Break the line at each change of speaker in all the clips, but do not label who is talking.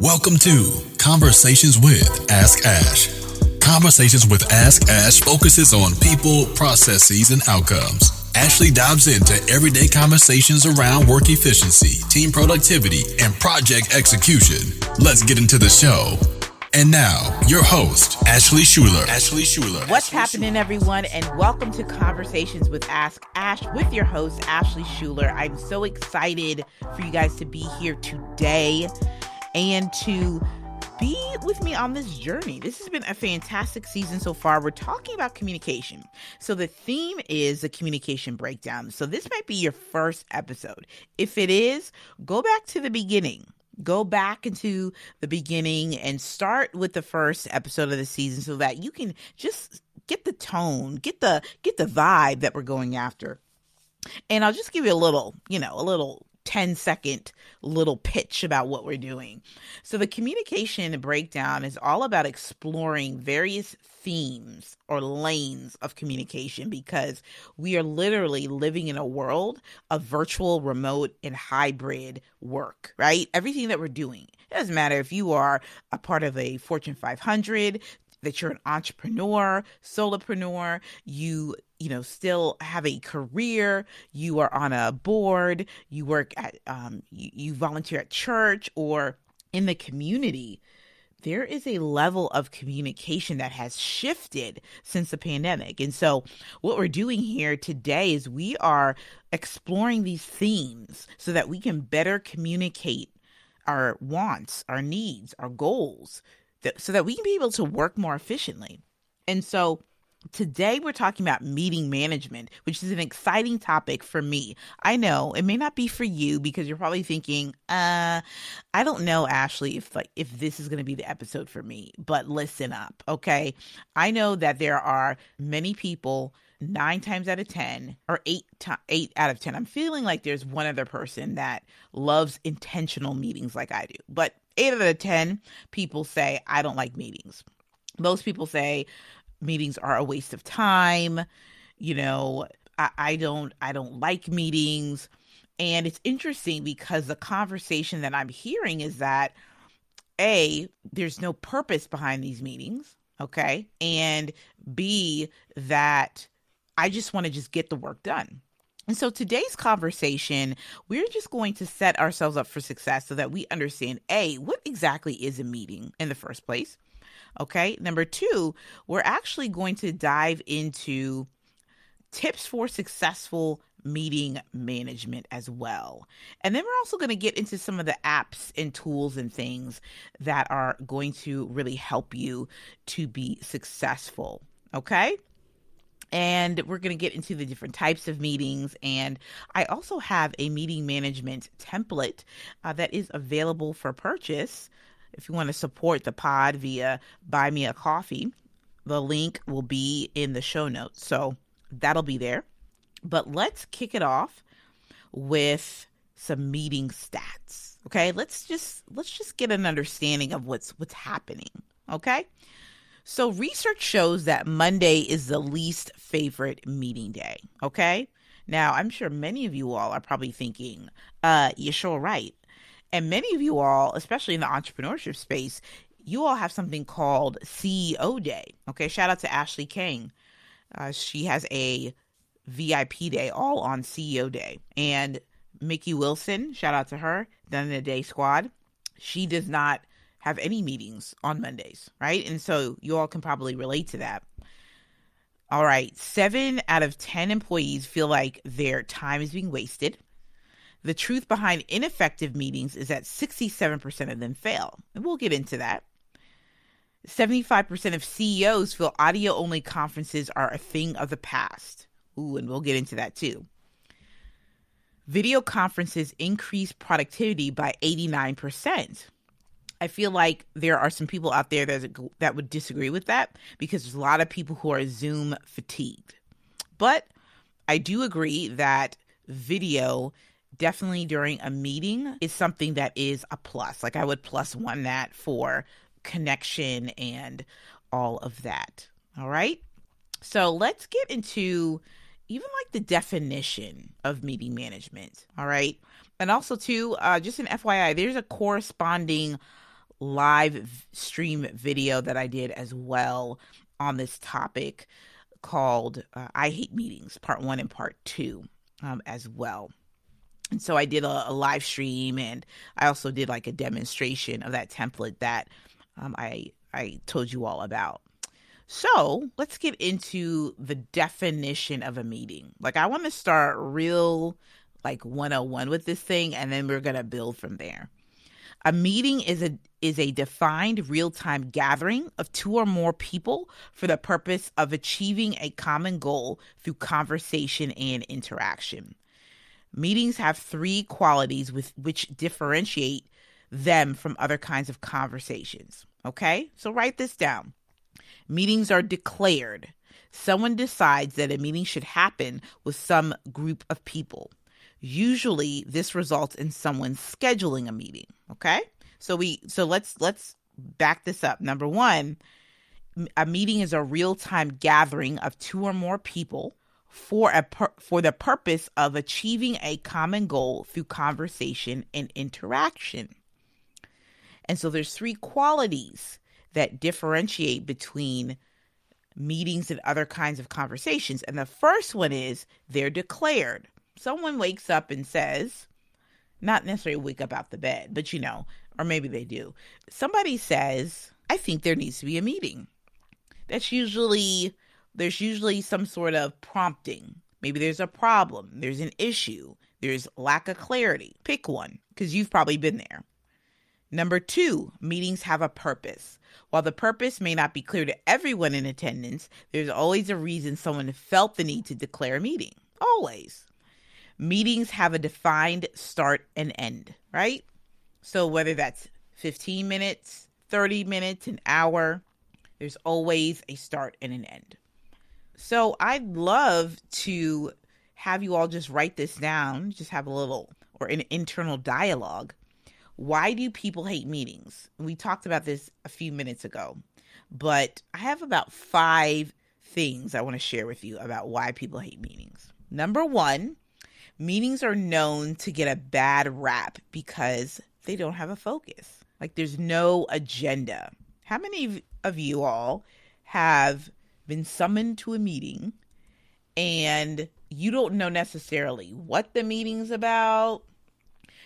Welcome to Conversations with Ask Ash. Conversations with Ask Ash focuses on people, processes, and outcomes. Ashley dives into everyday conversations around work efficiency, team productivity, and project execution. Let's get into the show. And now, your host, Ashley Schuler. Ashley Schuler.
What's
Ashley
happening,
Schuler.
everyone? And welcome to Conversations with Ask Ash with your host, Ashley Schuler. I'm so excited for you guys to be here today and to be with me on this journey. This has been a fantastic season so far. We're talking about communication. So, the theme is the communication breakdown. So, this might be your first episode. If it is, go back to the beginning go back into the beginning and start with the first episode of the season so that you can just get the tone, get the get the vibe that we're going after. And I'll just give you a little, you know, a little 10 second little pitch about what we're doing. So, the communication breakdown is all about exploring various themes or lanes of communication because we are literally living in a world of virtual, remote, and hybrid work, right? Everything that we're doing. It doesn't matter if you are a part of a Fortune 500, that you're an entrepreneur, solopreneur, you you know still have a career, you are on a board, you work at um you, you volunteer at church or in the community. There is a level of communication that has shifted since the pandemic. And so, what we're doing here today is we are exploring these themes so that we can better communicate our wants, our needs, our goals that, so that we can be able to work more efficiently. And so today we're talking about meeting management, which is an exciting topic for me. I know it may not be for you because you're probably thinking, uh, I don't know, Ashley, if like if this is going to be the episode for me. But listen up, okay? I know that there are many people nine times out of ten or eight to, eight out of ten i'm feeling like there's one other person that loves intentional meetings like i do but eight out of ten people say i don't like meetings. Most people say meetings are a waste of time you know I, I don't i don't like meetings. And it's interesting because the conversation that i'm hearing is that a there's no purpose behind these meetings okay? And b that I just want to just get the work done. And so today's conversation, we're just going to set ourselves up for success so that we understand A, what exactly is a meeting in the first place? Okay. Number two, we're actually going to dive into tips for successful meeting management as well. And then we're also going to get into some of the apps and tools and things that are going to really help you to be successful. Okay and we're going to get into the different types of meetings. And I also have a meeting management template uh, that is available for purchase if you want to support the pod via Buy Me a Coffee. The link will be in the show notes. So that'll be there. But let's kick it off with some meeting stats. Okay? Let's just let's just get an understanding of what's what's happening. Okay? So, research shows that Monday is the least favorite meeting day. Okay. Now, I'm sure many of you all are probably thinking, uh, you're sure right. And many of you all, especially in the entrepreneurship space, you all have something called CEO Day. Okay. Shout out to Ashley King. Uh, she has a VIP day all on CEO Day. And Mickey Wilson, shout out to her, done in a day squad. She does not have any meetings on Mondays, right? And so you all can probably relate to that. All right, seven out of 10 employees feel like their time is being wasted. The truth behind ineffective meetings is that 67% of them fail. And we'll get into that. 75% of CEOs feel audio only conferences are a thing of the past. Ooh, and we'll get into that too. Video conferences increase productivity by 89%. I feel like there are some people out there that that would disagree with that because there's a lot of people who are Zoom fatigued. But I do agree that video definitely during a meeting is something that is a plus. Like I would plus one that for connection and all of that. All right. So let's get into even like the definition of meeting management. All right. And also, too, uh, just an FYI, there's a corresponding live stream video that I did as well on this topic called uh, I Hate Meetings, part one and part two um, as well. And so I did a, a, live stream and I also did like a demonstration of that template that um, I, I told you all about. So let's get into the definition of a meeting. Like, I want to start real, like 101 with this thing, and then we're going to build from there. A meeting is a is a defined real-time gathering of two or more people for the purpose of achieving a common goal through conversation and interaction. Meetings have three qualities with which differentiate them from other kinds of conversations. Okay? So write this down. Meetings are declared. Someone decides that a meeting should happen with some group of people. Usually this results in someone scheduling a meeting, okay? So we so let's let's back this up. Number 1, a meeting is a real-time gathering of two or more people for a for the purpose of achieving a common goal through conversation and interaction. And so there's three qualities that differentiate between meetings and other kinds of conversations. And the first one is they're declared someone wakes up and says, not necessarily wake up out the bed, but you know, or maybe they do. Somebody says, I think there needs to be a meeting. That's usually, there's usually some sort of prompting. Maybe there's a problem, there's an issue, there's lack of clarity. Pick one, because you've probably been there. Number two, meetings have a purpose. While the purpose may not be clear to everyone in attendance, there's always a reason someone felt the need to declare a meeting. Always meetings have a defined start and end, right? So whether that's 15 minutes, 30 minutes, an hour, there's always a start and an end. So I'd love to have you all just write this down, just have a little or an internal dialogue. Why do people hate meetings? We talked about this a few minutes ago, but I have about five things I want to share with you about why people hate meetings. Number one, meetings are known to get a bad rap because they don't have a focus. Like there's no agenda. How many of you all have been summoned to a meeting and you don't know necessarily what the meeting's about?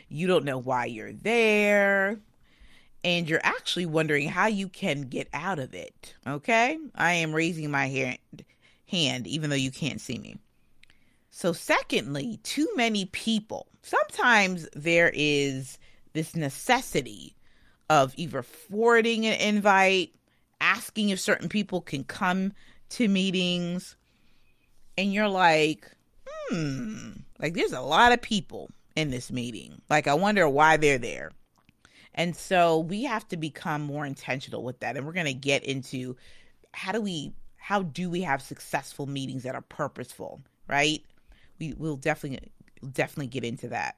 You don't know why you're there. And you're actually wondering how you can get out of it. Okay? I am raising my hand, hand even though you can't see me. So, secondly, too many people. Sometimes there is this necessity of either forwarding an invite, asking if certain people can come to meetings, and you're like, hmm, like there's a lot of people in this meeting. Like, I wonder why they're there. And so we have to become more intentional with that. And we're going to get into how do we how do we have successful meetings that are purposeful, right? We will definitely definitely get into that.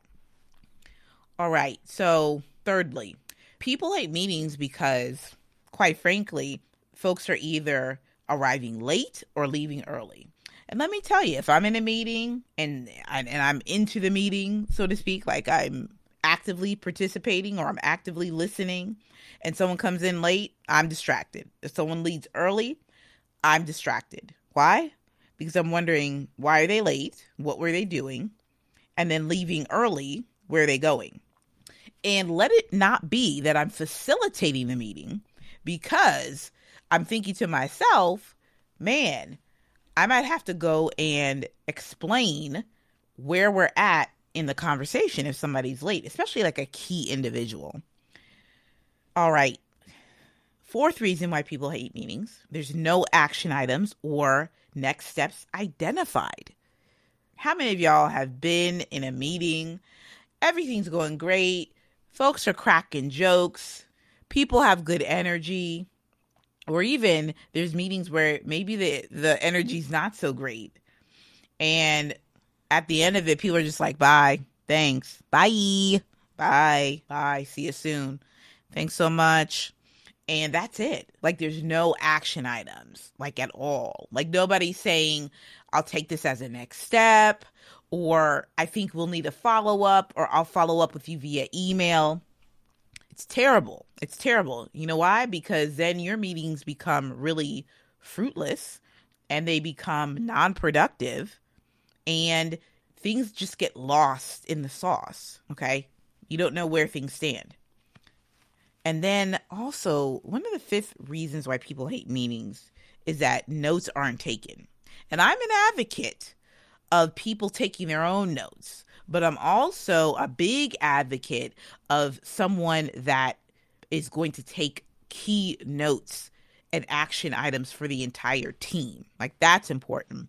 All right. So, thirdly, people hate meetings because quite frankly, folks are either arriving late or leaving early. And let me tell you, if I'm in a meeting and and I'm into the meeting, so to speak, like I'm actively participating or I'm actively listening and someone comes in late, I'm distracted. If someone leads early, I'm distracted. Why? Because I'm wondering why are they late? What were they doing? And then leaving early, where are they going? And let it not be that I'm facilitating the meeting because I'm thinking to myself, man, I might have to go and explain where we're at in the conversation if somebody's late, especially like a key individual. All right. Fourth reason why people hate meetings there's no action items or next steps identified. How many of y'all have been in a meeting? Everything's going great. Folks are cracking jokes. People have good energy. Or even there's meetings where maybe the, the energy's not so great. And at the end of it, people are just like, bye, thanks, bye, bye, bye, see you soon. Thanks so much and that's it. Like there's no action items, like at all. Like nobody's saying, I'll take this as a next step, or I think we'll need a follow up, or I'll follow up with you via email. It's terrible. It's terrible. You know why? Because then your meetings become really fruitless and they become non productive and things just get lost in the sauce. Okay. You don't know where things stand. And then also, one of the fifth reasons why people hate meetings is that notes aren't taken. And I'm an advocate of people taking their own notes, but I'm also a big advocate of someone that is going to take key notes and action items for the entire team. Like that's important.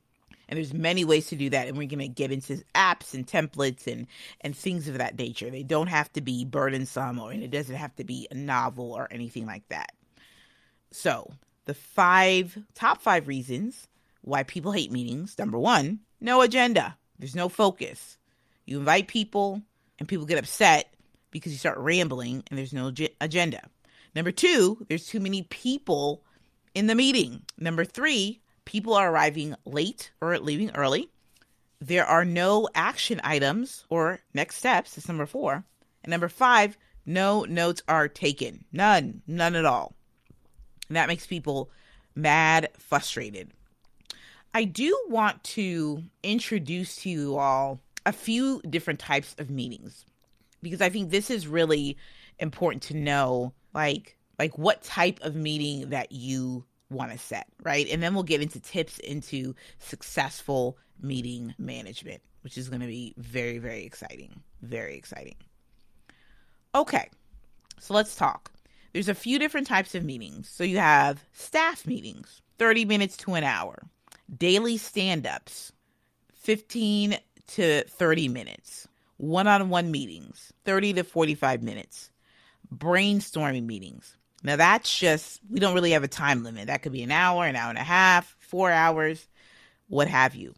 And there's many ways to do that, and we're going to get into apps and templates and and things of that nature. They don't have to be burdensome, or and it doesn't have to be a novel or anything like that. So the five top five reasons why people hate meetings. Number one, no agenda. There's no focus. You invite people, and people get upset because you start rambling, and there's no agenda. Number two, there's too many people in the meeting. Number three, people are arriving late or leaving early. There are no action items or next steps. That's number four. And number five, no notes are taken. None. None at all. And that makes people mad, frustrated. I do want to introduce to you all a few different types of meetings because I think this is really important to know like like what type of meeting that you want to set, right? And then we'll get into tips into successful meeting management, which is going to be very, very exciting. Very exciting. Okay, so let's talk. There's a few different types of meetings. So you have staff meetings, 30 minutes to an hour, daily stand ups, 15 to 30 minutes, one on one meetings, 30 to 45 minutes, brainstorming meetings, now that's just, we don't really have a time limit. That could be an hour, an hour and a half, four hours, what have you.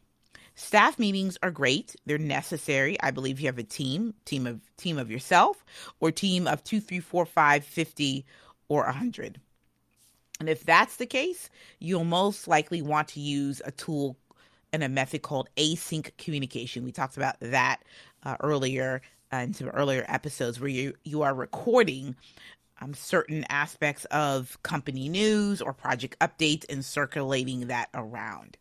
Staff meetings are great. They're necessary. I believe you have a team, team of team of yourself, or team of two, three, four, five, fifty, or a hundred. And if that's the case, you'll most likely want to use a tool and a method called async communication. We talked about that uh, earlier uh, in some earlier episodes where you you are recording um, certain aspects of company news or project updates and circulating that around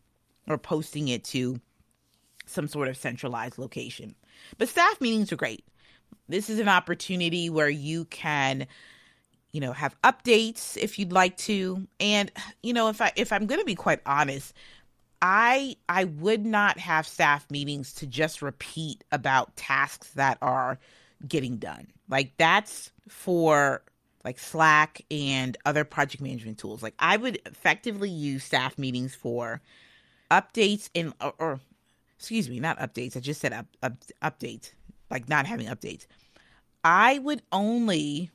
or posting it to some sort of centralized location. But staff meetings are great. This is an opportunity where you can you know have updates if you'd like to and you know if i if i'm going to be quite honest i i would not have staff meetings to just repeat about tasks that are getting done like that's for like Slack and other project management tools. Like I would effectively use staff meetings for updates and or, or excuse me, not updates. I just said up, up updates, like not having updates. I would only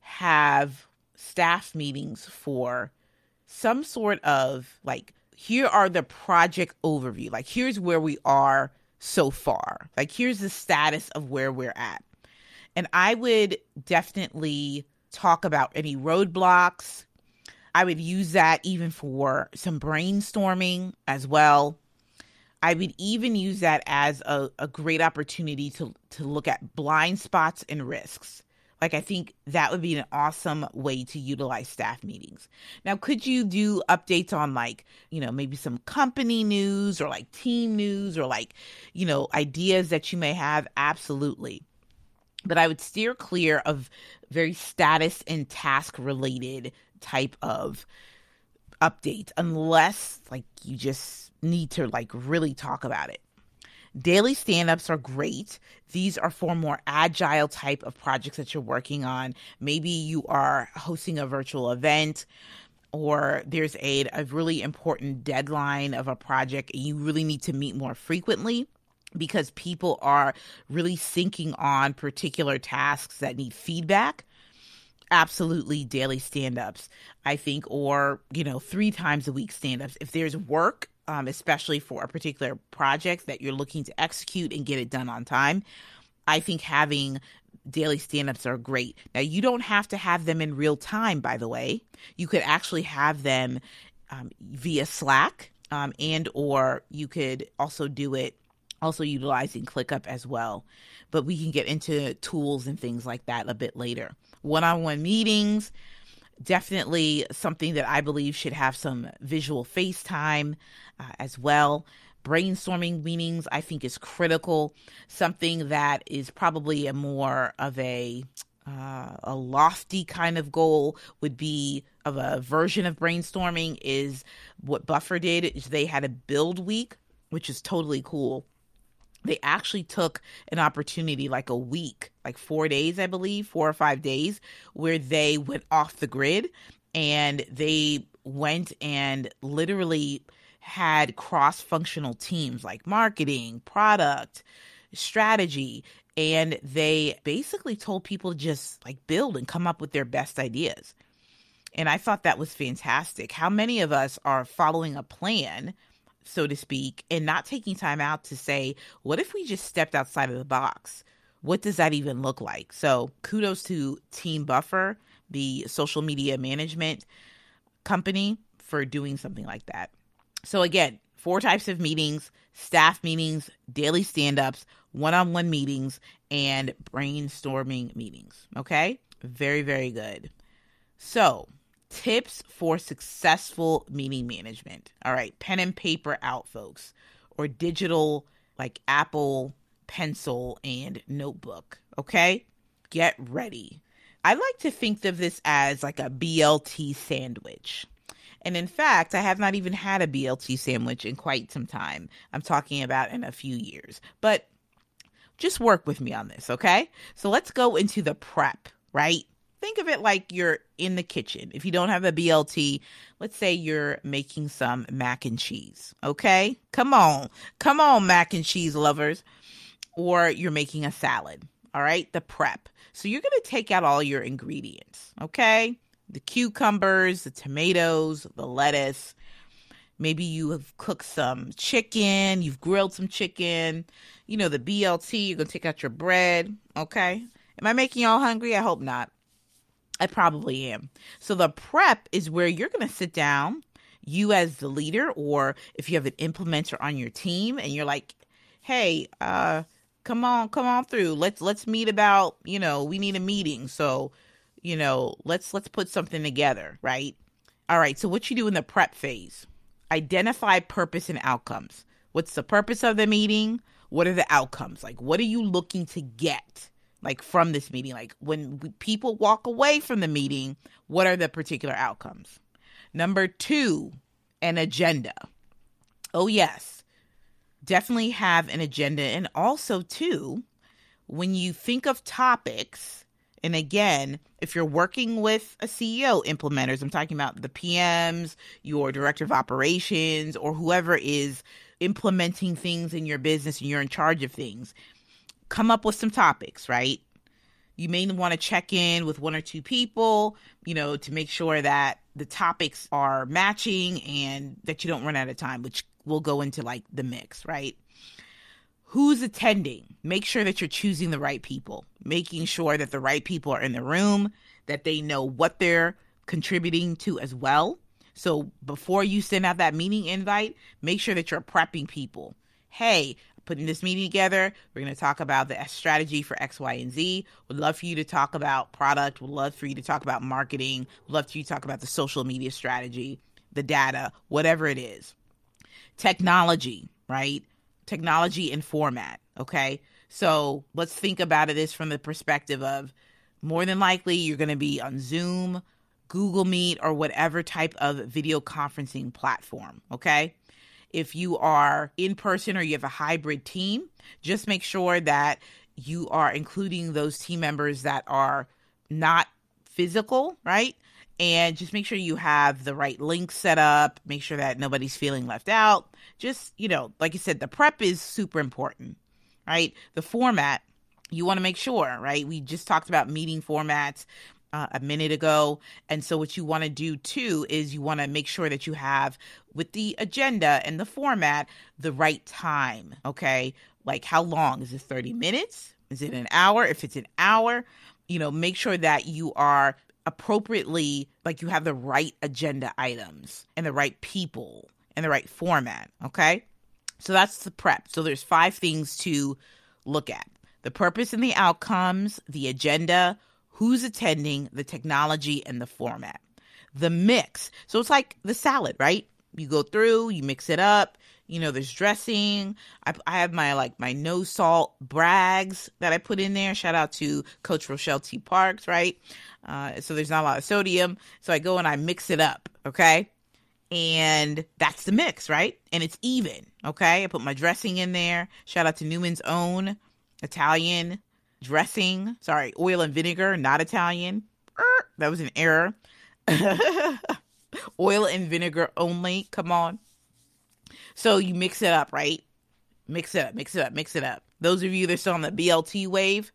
have staff meetings for some sort of like here are the project overview. Like here's where we are so far. Like here's the status of where we're at. And I would definitely talk about any roadblocks. I would use that even for some brainstorming as well. I would even use that as a, a great opportunity to, to look at blind spots and risks. Like, I think that would be an awesome way to utilize staff meetings. Now, could you do updates on, like, you know, maybe some company news or like team news or like, you know, ideas that you may have? Absolutely but I would steer clear of very status and task related type of updates unless like you just need to like really talk about it. Daily stand ups are great. These are for more agile type of projects that you're working on. Maybe you are hosting a virtual event or there's a, a really important deadline of a project and you really need to meet more frequently because people are really syncing on particular tasks that need feedback. Absolutely daily stand-ups i think or you know three times a week stand-ups. If there's work um, especially for a particular project that you're looking to execute and get it done on time i think having daily stand-ups are great. Now you don't have to have them in real time by the way. You could actually have them um, via slack um, and or you could also do it also utilizing ClickUp as well. But we can get into tools and things like that a bit later. one on one meetings. Definitely something that I believe should have some visual FaceTime uh, as well. Brainstorming meetings, I think, is critical. Something that is probably a more of a uh, a lofty kind of goal would be of a version of brainstorming is what Buffer did. They had a build week, which is totally cool. They actually took an opportunity like a week, like four days, I believe, four or five days, where they went off the grid and they went and literally had cross functional teams like marketing, product, strategy, and they basically told people to just like build and come up with their best ideas. And I thought that was fantastic. How many of us are following a plan, so to speak, and not taking time out to say, what if we just stepped outside of the box? What does that even look like? So, kudos to Team Buffer, the social media management company, for doing something like that. So, again, four types of meetings staff meetings, daily stand ups, one on one meetings, and brainstorming meetings. Okay? Very, very good. So, tips for successful meeting management. All right, pen and paper out, folks, or digital like Apple Pencil and notebook. Okay? Get ready. I like to think of this as like a BLT sandwich. And in fact, I have not even had a BLT sandwich in quite some time. I'm talking about in a few years. But just work with me on this, okay? So let's go into the prep, right? Think of it like you're in the kitchen. If you don't have a BLT, let's say you're making some mac and cheese, okay? Come on. Come on, mac and cheese lovers. Or you're making a salad, all right? The prep. So you're going to take out all your ingredients, okay? the cucumbers, the tomatoes, the lettuce. Maybe you have cooked some chicken, you've grilled some chicken, you know, the BLT, you're going to take out your bread. Okay. Am I making y'all hungry? I hope not. I probably am. So the prep is where you're going to sit down, you as the leader, or if you have an implementer on your team and you're like, hey, uh, come on, come on through. Let's let's meet about, you know, we need a meeting. So you know, let's let's put something together, right? All right, so what you do in the prep phase? Identify purpose and outcomes. What's the purpose of the meeting? What are the outcomes? Like what are you looking to get like from this meeting? Like when people walk away from the meeting, what are the particular outcomes? Number 2, an agenda. Oh yes. Definitely have an agenda and also too when you think of topics and again, if you're working with a CEO implementers, I'm talking about the PMs, your director of operations, or whoever is implementing things in your business and you're in charge of things, come up with some topics, right? You may want to check in with one or two people, you know, to make sure that the topics are matching and that you don't run out of time, which will go into like the mix, right? who's attending. Make sure that you're choosing the right people, making sure that the right people are in the room, that they know what they're contributing to as well. So before you send out that meeting invite, make sure that you're prepping people. Hey, putting this meeting together. We're going to talk about the strategy for X, Y, and Z. Would love for you to talk about product. Would love for you to talk about marketing. Would love for you to talk about the social media strategy, the data, whatever it is. Technology, right? technology and format. Okay. So let's think about it this from the perspective of more than likely you're going to be on Zoom, Google Meet, or whatever type of video conferencing platform. Okay. If you are in person or you have a hybrid team, just make sure that you are including those team members that are not physical, right? and just make sure you have the right links set up. Make sure that nobody's feeling left out. Just you know like you said the prep is super important right? The format you want to make sure right? We just talked about meeting formats uh, a minute ago. And so what you want to do too is you want to make sure that you have with the agenda and the format the right time okay? Like how long? Is it 30 minutes? Is it an hour? If it's an hour you know make sure that you are appropriately like you have the right agenda items and the right people and the right format okay? So that's the prep. So there's five things to look at. The purpose and the outcomes the agenda who's attending, the technology, and the format. The mix. So it's like the salad, right? You go through, you mix it up. You know, there's dressing. I, I have my like my no salt Braggs that I put in there. Shout out to Coach Rochelle T. Parks, right? Uh, so there's not a lot of sodium. So I go and I mix it up, okay? And that's the mix, right? And it's even, okay? I put my dressing in there. Shout out to Newman's Own Italian dressing. Sorry, oil and vinegar, not Italian. That was an error. oil and vinegar only. Come on. So you mix it up, right? Mix it up, mix it up, mix it up. Those of you that are still on the BLT wave,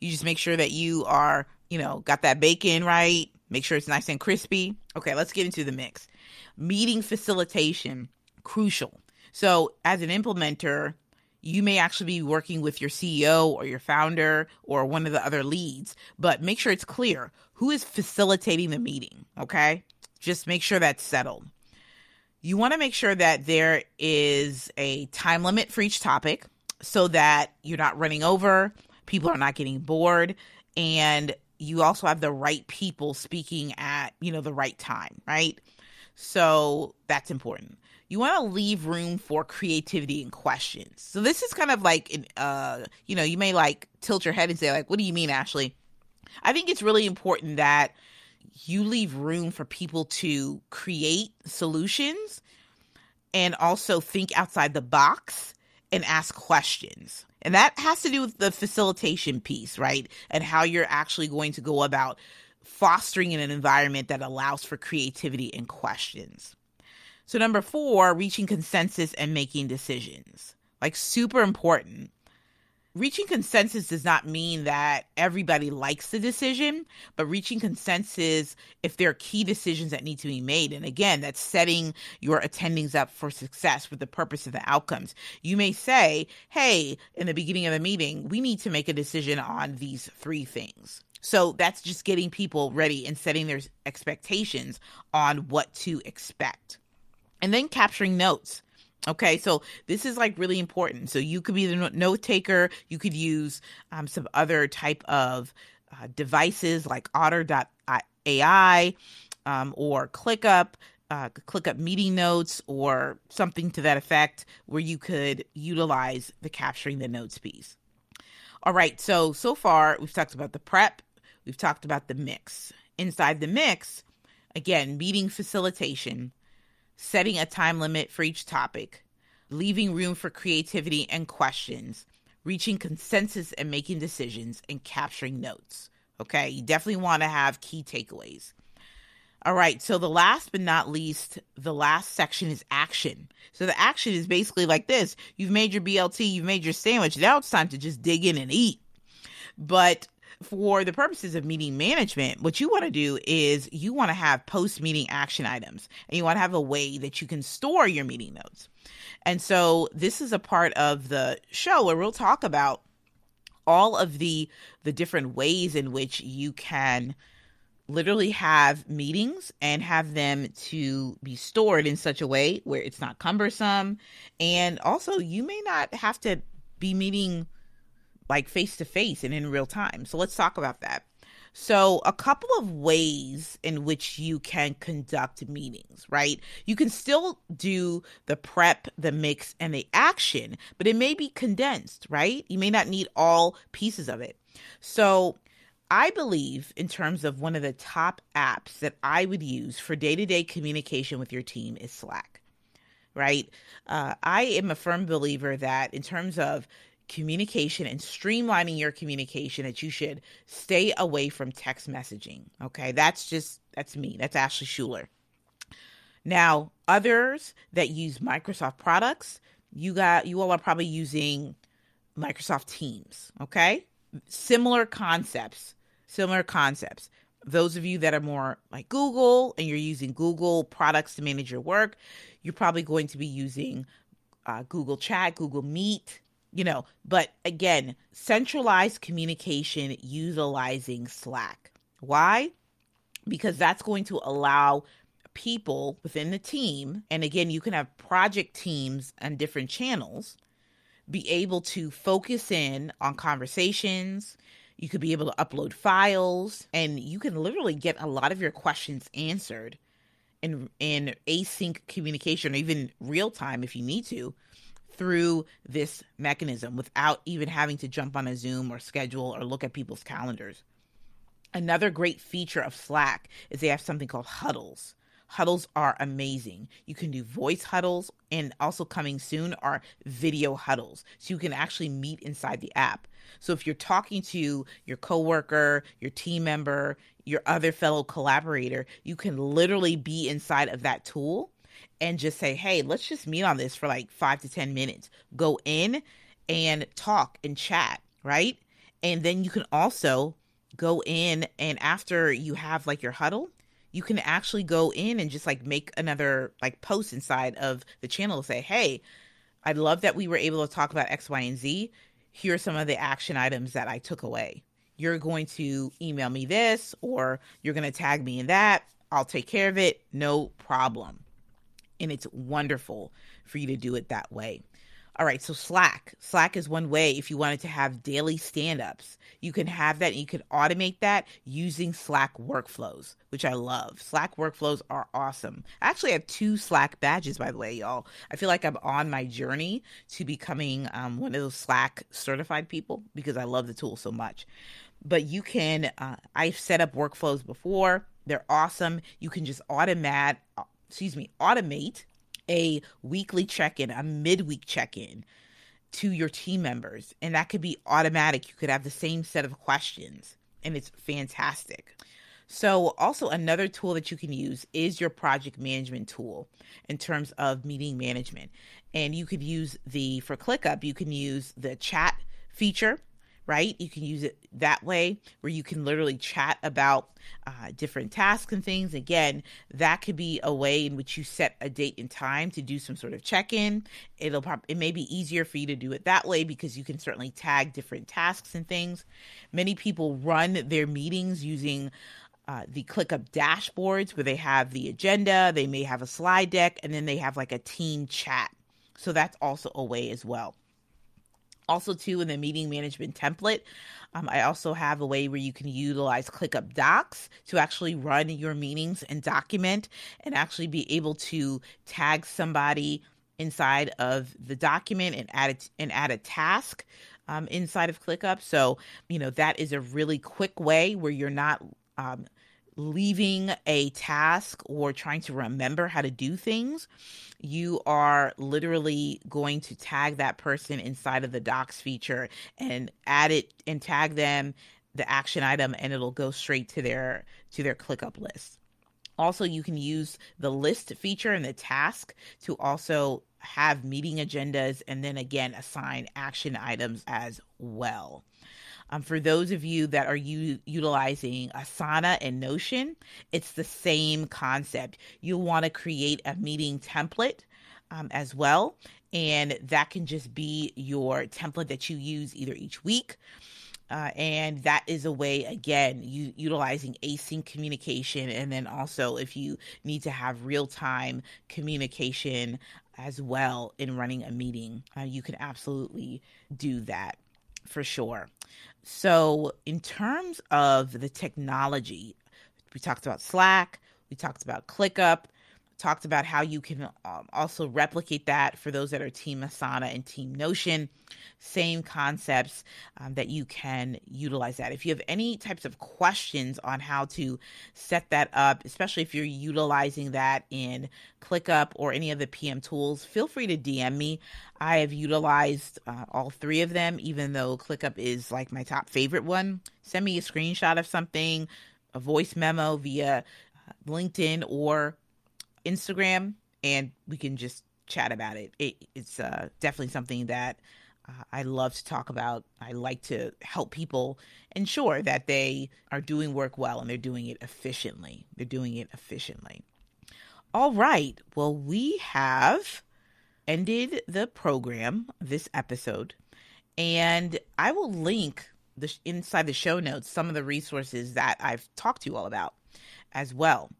you just make sure that you are, you know, got that bacon right. Make sure it's nice and crispy. Okay, let's get into the mix. Meeting facilitation, crucial. So, as an implementer, you may actually be working with your CEO or your founder or one of the other leads, but make sure it's clear who is facilitating the meeting, okay? Just make sure that's settled. You want to make sure that there is a time limit for each topic so that you're not running over, people are not getting bored, and you also have the right people speaking at, you know, the right time, right? So that's important. You want to leave room for creativity and questions. So this is kind of like, uh, you know, you may like tilt your head and say, like, "What do you mean, Ashley?" I think it's really important that you leave room for people to create solutions and also think outside the box and ask questions. And that has to do with the facilitation piece, right? And how you're actually going to go about fostering in an environment that allows for creativity and questions. So, number four, reaching consensus and making decisions. Like, super important reaching consensus does not mean that everybody likes the decision, but reaching consensus if there are key decisions that need to be made. And again, that's setting your attendings up for success with the purpose of the outcomes. You may say, hey, in the beginning of the meeting, we need to make a decision on these three things. So that's just getting people ready and setting their expectations on what to expect. And then capturing notes. Okay, so this is like really important. So you could be the note taker. You could use um, some other type of uh, devices like Otter.ai um, or ClickUp, uh, ClickUp meeting notes or something to that effect where you could utilize the capturing the notes piece. All right, so so far we've talked about the prep, we've talked about the mix. Inside the mix, again, meeting facilitation setting a time limit for each topic, leaving room for creativity and questions, reaching consensus and making decisions, and capturing notes. Okay, you definitely want to have key takeaways. All right, so the last but not least, the last section is action. So the action is basically like this you've made your BLT, you've made your sandwich. Now it's time to just dig in and eat. But for the purposes of meeting management, what you want to do is you want to have post meeting action items and you want to have a way that you can store your meeting notes. And so this is a part of the show where we'll talk about all of the the different ways in which you can literally have meetings and have them to be stored in such a way where it's not cumbersome and also you may not have to be meeting like face to face and in real time. So let's talk about that. So, a couple of ways in which you can conduct meetings, right? You can still do the prep, the mix, and the action, but it may be condensed, right? You may not need all pieces of it. So, I believe, in terms of one of the top apps that I would use for day to day communication with your team, is Slack, right? Uh, I am a firm believer that, in terms of communication and streamlining your communication that you should stay away from text messaging. Okay, that's just that's me. That's Ashley Schuler. Now, others that use Microsoft products, you got you all are probably using Microsoft Teams, okay? Similar concepts, similar concepts. Those of you that are more like Google and you're using Google products to manage your work, you're probably going to be using uh, Google Chat, Google Meet, you know, but again, centralized communication utilizing Slack. Why? Because that's going to allow people within the team, and again, you can have project teams and different channels, be able to focus in on conversations. You could be able to upload files and you can literally get a lot of your questions answered in in async communication or even real time if you need to through this mechanism without even having to jump on a Zoom or schedule or look at people's calendars. Another great feature of Slack is they have something called huddles. Huddles are amazing. You can do voice huddles, and also coming soon are video huddles. So you can actually meet inside the app. So if you're talking to your coworker, your team member, your other fellow collaborator, you can literally be inside of that tool and just say, hey, let's just meet on this for like five to 10 minutes. Go in and talk and chat, right? And then you can also go in and after you have like your huddle, you can actually go in and just like make another like post inside of the channel to say, hey, I love that we were able to talk about X, Y, and Z. Here are some of the action items that I took away. You're going to email me this, or you're going to tag me in that. I'll take care of it. No problem. And it's wonderful for you to do it that way. All right, so Slack. Slack is one way if you wanted to have daily stand ups. You can have that and you can automate that using Slack workflows, which I love. Slack workflows are awesome. I actually have two Slack badges, by the way, y'all. I feel like I'm on my journey to becoming um, one of those Slack certified people because I love the tool so much. But you can, uh, I've set up workflows before, they're awesome. You can just automate, excuse me, automate a weekly check in, a midweek check in to your team members. And that could be automatic. You could have the same set of questions, and it's fantastic. So, also another tool that you can use is your project management tool in terms of meeting management. And you could use the, for ClickUp, you can use the chat feature right? You can use it that way where you can literally chat about uh, different tasks and things. Again, that could be a way in which you set a date and time to do some sort of check in. It'll probably, it may be easier for you to do it that way because you can certainly tag different tasks and things. Many people run their meetings using uh, the ClickUp dashboards where they have the agenda, they may have a slide deck, and then they have like a team chat. So that's also a way as well. Also, too, in the meeting management template, um, I also have a way where you can utilize ClickUp Docs to actually run your meetings and document and actually be able to tag somebody inside of the document and add and add a task um, inside of ClickUp. So, you know, that is a really quick way where you're not um, leaving a task or trying to remember how to do things, you are literally going to tag that person inside of the docs feature and add it and tag them the action item and it'll go straight to their to their ClickUp list. Also, you can use the list feature and the task to also have meeting agendas and then again assign action items as well. Um, for those of you that are u- utilizing Asana and Notion, it's the same concept. You'll want to create a meeting template um, as well. And that can just be your template that you use either each week. Uh, and that is a way, again, you, utilizing async communication. And then also, if you need to have real time communication as well in running a meeting, uh, you can absolutely do that for sure. So, in terms of the technology, we talked about Slack, we talked about ClickUp, talked about how you can um, also replicate that for those that are Team Asana and Team Notion. Same concepts um, that you can utilize that. If you have any types of questions on how to set that up, especially if you're utilizing that in ClickUp or any of the PM tools, feel free to DM me. I have utilized uh, all three of them, even though ClickUp is like my top favorite one. Send me a screenshot of something, a voice memo via uh, LinkedIn or Instagram and we can just chat about it. it it's uh, definitely something that uh, I love to talk about. I like to help people ensure that they are doing work well and they're doing it efficiently. They're doing it efficiently. All right. Well, we have ended the program, this episode, and I will link the inside the show notes some of the resources that I've talked to you all about as well.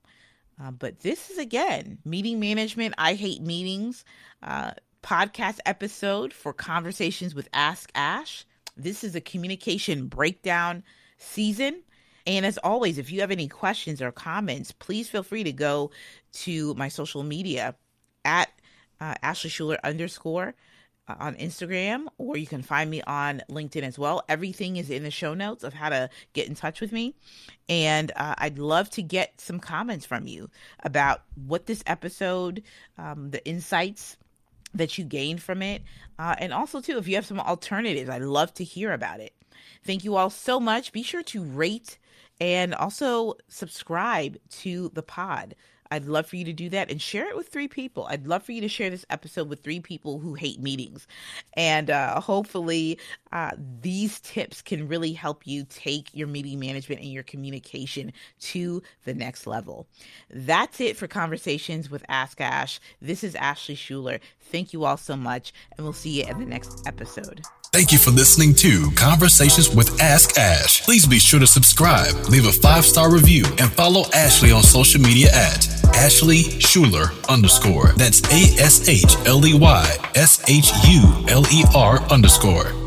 Uh, but this is again meeting management. I hate meetings. Uh, podcast episode for conversations with Ask Ash. This is a communication breakdown season. And as always, if you have any questions or comments, please feel free to go to my social media at uh, Ashley Schuler underscore on Instagram, or you can find me on LinkedIn as well. Everything is in the show notes of how to get in touch with me. And uh, I'd love to get some comments from you about what this episode, um, the insights that you gained from it, uh, and also, too, if you have some alternatives, I'd love to hear about it. Thank you all so much. Be sure to rate and also subscribe to the pod. I'd love for you to do that and share it with three people. I'd love for you to share this episode with three people who hate meetings. And uh, hopefully, uh, these tips can really help you take your meeting management and your communication to the next level. That's it for Conversations with Ask Ash. This is Ashley Shuler. Thank you all so much, and we'll see you in the next episode.
Thank you for listening to Conversations with Ask Ash. Please be sure to subscribe, leave a five star review, and follow Ashley on social media at Ashley Shuler underscore. That's A S H L E Y S H U L E R underscore.